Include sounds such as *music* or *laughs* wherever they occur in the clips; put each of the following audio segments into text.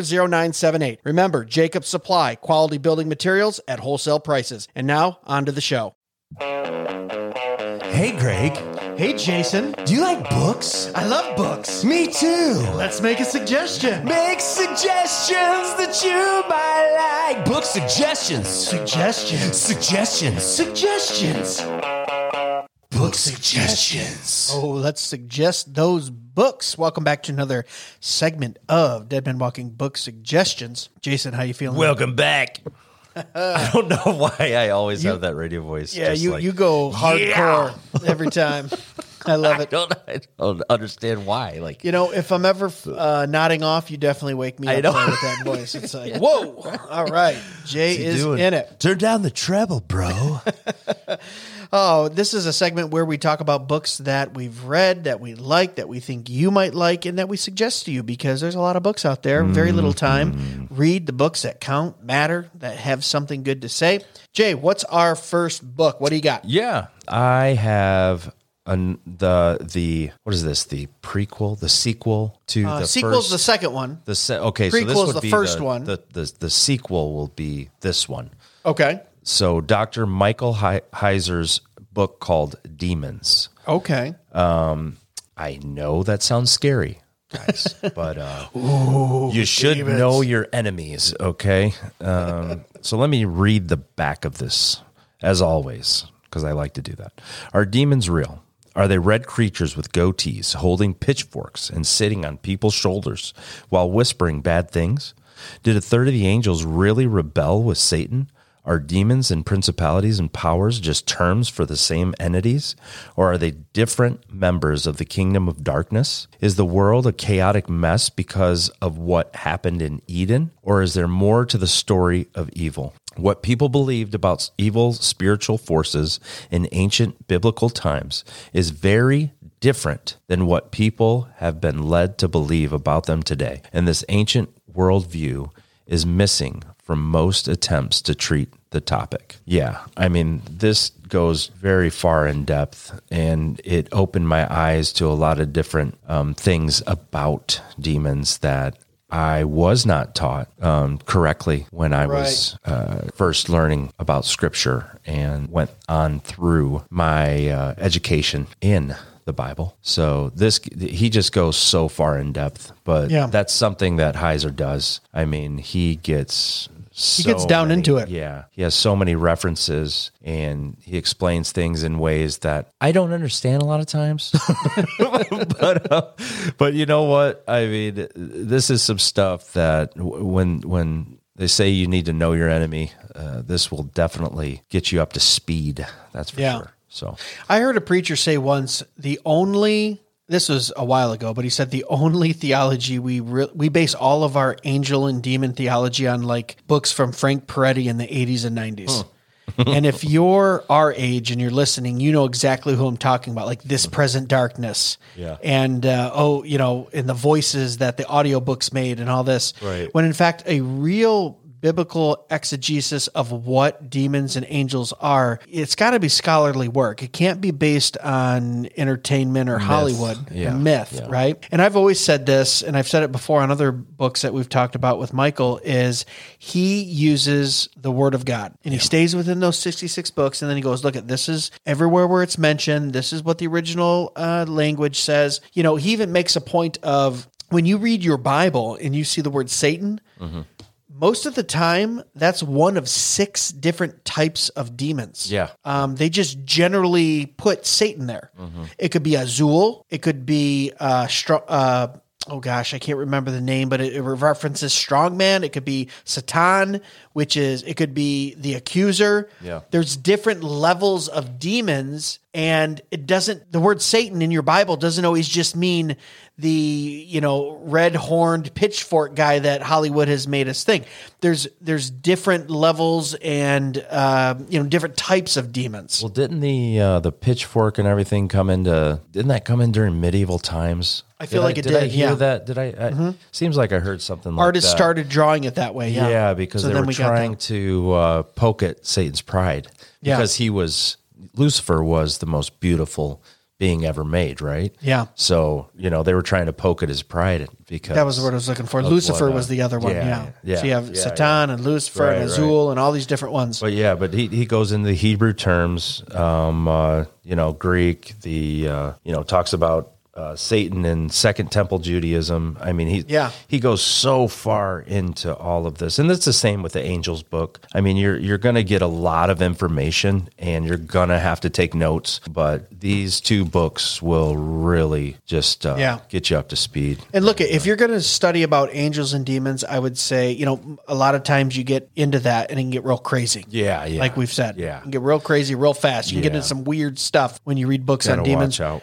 0978. Remember, Jacob Supply, quality building materials at wholesale prices. And now, on to the show. Hey, Greg. Hey, Jason. Do you like books? I love books. Me too. Let's make a suggestion. Make suggestions that you might like. Book suggestions. Suggestions. Suggestions. Suggestions. Book suggestions. Oh, let's suggest those books. Welcome back to another segment of Dead Men Walking Book Suggestions. Jason, how you feeling? Welcome back. *laughs* I don't know why I always have that radio voice. yeah, just you like- you go hardcore every time. *laughs* I love *laughs* I it. don't, I don't understand why. Like, You know, if I'm ever uh, nodding off, you definitely wake me I up know. with that voice. It's *laughs* like, whoa, all right, Jay is Doing- in it. Turn down the treble, bro. *laughs* Oh, this is a segment where we talk about books that we've read, that we like, that we think you might like, and that we suggest to you because there's a lot of books out there, very little time. Read the books that count, matter, that have something good to say. Jay, what's our first book? What do you got? yeah, I have an, the the what is this? The prequel, the sequel to Uh, the sequel's first, the second one. the se- okay. so this prequel's would the be first the, one. The, the the sequel will be this one. Okay. So Dr. Michael He- Heiser's book called Demons. Okay. um I know that sounds scary, guys, *laughs* but uh, you should know your enemies, okay? Um, so let me read the back of this, as always, because I like to do that. Are demons real? Are they red creatures with goatees, holding pitchforks and sitting on people's shoulders while whispering bad things? Did a third of the angels really rebel with Satan? Are demons and principalities and powers just terms for the same entities? Or are they different members of the kingdom of darkness? Is the world a chaotic mess because of what happened in Eden? Or is there more to the story of evil? What people believed about evil spiritual forces in ancient biblical times is very different than what people have been led to believe about them today. And this ancient worldview is missing from most attempts to treat the topic. Yeah, I mean, this goes very far in depth and it opened my eyes to a lot of different um, things about demons that I was not taught um, correctly when I was uh, first learning about scripture and went on through my uh, education in the Bible. So this he just goes so far in depth, but Yeah. that's something that Heiser does. I mean, he gets He gets down into it. Yeah, he has so many references, and he explains things in ways that I don't understand a lot of times. *laughs* but uh, but you know what? I mean, this is some stuff that when when they say you need to know your enemy, uh, this will definitely get you up to speed. That's for Yeah. sure. So I heard a preacher say once the only this was a while ago, but he said the only theology we re- we base all of our angel and demon theology on like books from Frank Peretti in the 80s and 90s. *laughs* and if *laughs* you're our age and you're listening, you know exactly who I'm talking about, like this present darkness. Yeah. And uh, oh, you know, in the voices that the audiobooks made and all this. Right. When in fact a real biblical exegesis of what demons and angels are, it's got to be scholarly work. It can't be based on entertainment or Hollywood Yeah. myth, Yeah. right? And I've always said this, and I've said it before on other books that we've talked about with Michael, is he uses the word of God and he stays within those 66 books. And then he goes, look at this is everywhere where it's mentioned. This is what the original uh, language says. You know, he even makes a point of when you read your Bible and you see the word Satan, most of the time that's one of six different types of demons. Yeah. Um, they just generally put Satan there. It could be Azul. It could be uh, str- uh, oh gosh, I can't remember the name, but it, it references strongman. It could be Satan, which is it could be the accuser. Yeah. There's different levels of demons, and it doesn't. The word Satan in your Bible doesn't always just mean the you know red horned pitchfork guy that Hollywood has made us think. There's there's different levels and uh, you know different types of demons. Well, didn't the uh, the pitchfork and everything come into? Didn't that come in during medieval times? I feel Did like it did. I hear yeah. Mm-hmm. that? Did I? I Seems like I heard something like that. Artists started drawing it that way. Yeah, Yeah, because So they were we trying to uh, poke at Satan's pride. Yeah. Because he was Lucifer was the most beautiful being ever made, right? Yeah. So you know they were trying to poke at his pride because That was the word I was looking for. Lucifer what, uh, was the other one. yeah, Yeah. yeah, So you have yeah, Satan and Lucifer and Right, Azul and all these different ones. But yeah, but he, he goes into the Hebrew terms, um, uh, you know, Greek, the, uh, you know, talks about uh, Satan and Second Temple Judaism. I mean, he, Yeah. he goes so far into all of this. And it's the same with the Angels book. I mean, you're, you're going to get a lot of information and you're going to have to take notes, but these two books will really just uh, Yeah. get you up to speed. And look, if you're going to study about angels and demons, I would say, you know, a lot of times you get into that and it can get real crazy. Yeah, yeah. Like we've said. Yeah. You can get real crazy real fast. You can get into some weird stuff when you read books Gotta on demons. watch out.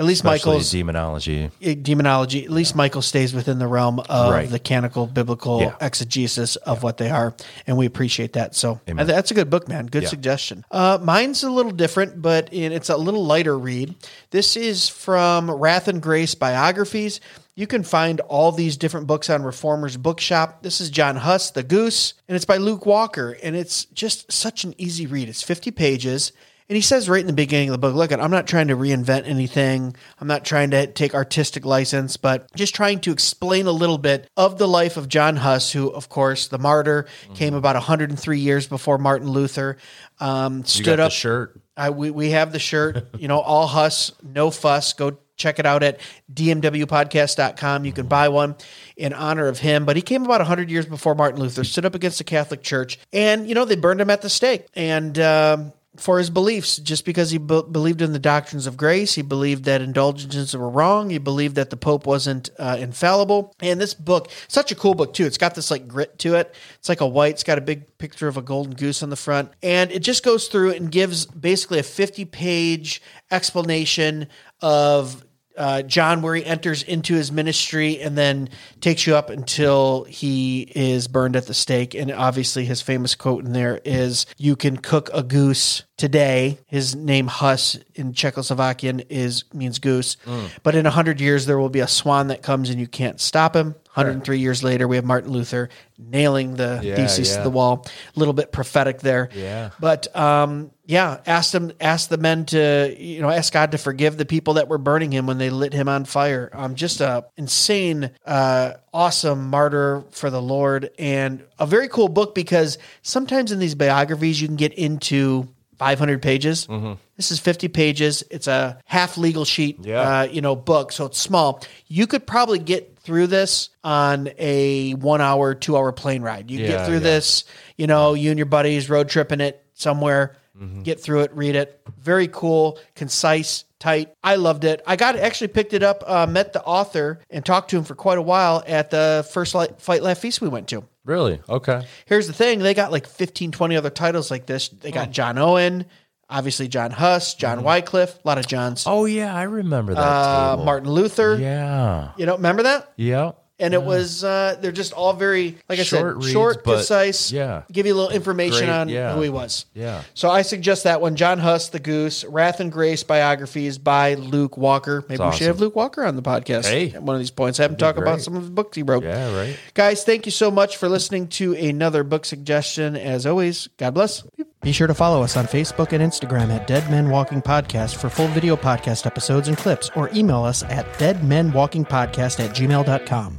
At least Especially Michael's demonology. eh, demonology, at least Michael stays within the realm of Right. the canonical biblical Yeah. exegesis of what they are, and we appreciate that. So that's a good book, man. Good Yeah. suggestion. Uh, mine's a little different, but it- it's a little lighter read. This is from Wrath and Grace biographies. You can find all these different books on Reformers Bookshop. This is John Huss, The Goose, and it's by Luke Walker, and it's just such an easy read. It's 50 pages. And he says right in the beginning of the book, look, I'm not trying to reinvent anything. I'm not trying to take artistic license, but just trying to explain a little bit of the life of John Huss, who, of course, the martyr, came about 103 years before Martin Luther. Um, You stood up. shirt. I, we, we have the shirt, *laughs* you know, all Huss, no fuss. Go check it out at dmwpodcast.com. You can buy one in honor of him. But he came about 100 years before Martin Luther, stood up against the Catholic Church, and, you know, they burned him at the stake. And, um, for his beliefs, just because he be- believed in the doctrines of grace, he believed that indulgences were wrong. He believed that the Pope wasn't uh, infallible. And this book, such a cool book too. It's got this like grit to it. It's like a white. It's got a big picture of a golden goose on the front, and it just goes through and gives basically a fifty-page explanation of uh, John, where he enters into his ministry and then takes you up until he is burned at the stake. And obviously, his famous quote in there is, "You can cook a goose today. His name Hus in Czechoslovakian is means goose. But in 100 years, there will be a swan that comes and you can't stop him. 103 years later, we have Martin Luther nailing the Yeah, thesis yeah. to the wall. A little bit prophetic there. Yeah. But um, yeah, asked them, asked the men to, you know, ask God to forgive the people that were burning him when they lit him on fire. Um, just a insane, uh, awesome martyr for the Lord, and a very cool book because sometimes in these biographies you can get into 500 pages. This is 50 pages. It's a half legal sheet, Yeah. uh, you know, book, so it's small. You could probably get through this on a one hour, two hour plane ride. You Yeah, get through yeah. this, you know, you and your buddies road tripping it somewhere, get through it, read it. Very cool, concise, tight. I loved it. I got actually picked it up, uh, met the author, and talked to him for quite a while at the first Li- Fight Laugh Feast we went to. Really? Okay. Here's the thing they got like 15, 20 other titles like this. They got John Owen, obviously John Huss, John Wycliffe, a lot of Johns. Oh yeah, I remember that uh, table. Martin Luther. Yeah. You know, remember that? Yeah. And it was uh, they're just all very like I Short said, reads, short, but- concise. yeah. give you a little information Great, on yeah. who he was. Yeah. So I suggest that one. John Huss, The Goose, Wrath and Grace biographies by Luke Walker. Maybe we should have Luke Walker on the podcast. Hey. at one of these points, have him talk about some of the books he wrote. Yeah. Right. Guys, thank you so much for listening to another book suggestion. As always, God bless. Be sure to follow us on Facebook and Instagram at Dead Men Walking Podcast for full video podcast episodes and clips, or email us at deadmenwalkingpodcast at gmail.com.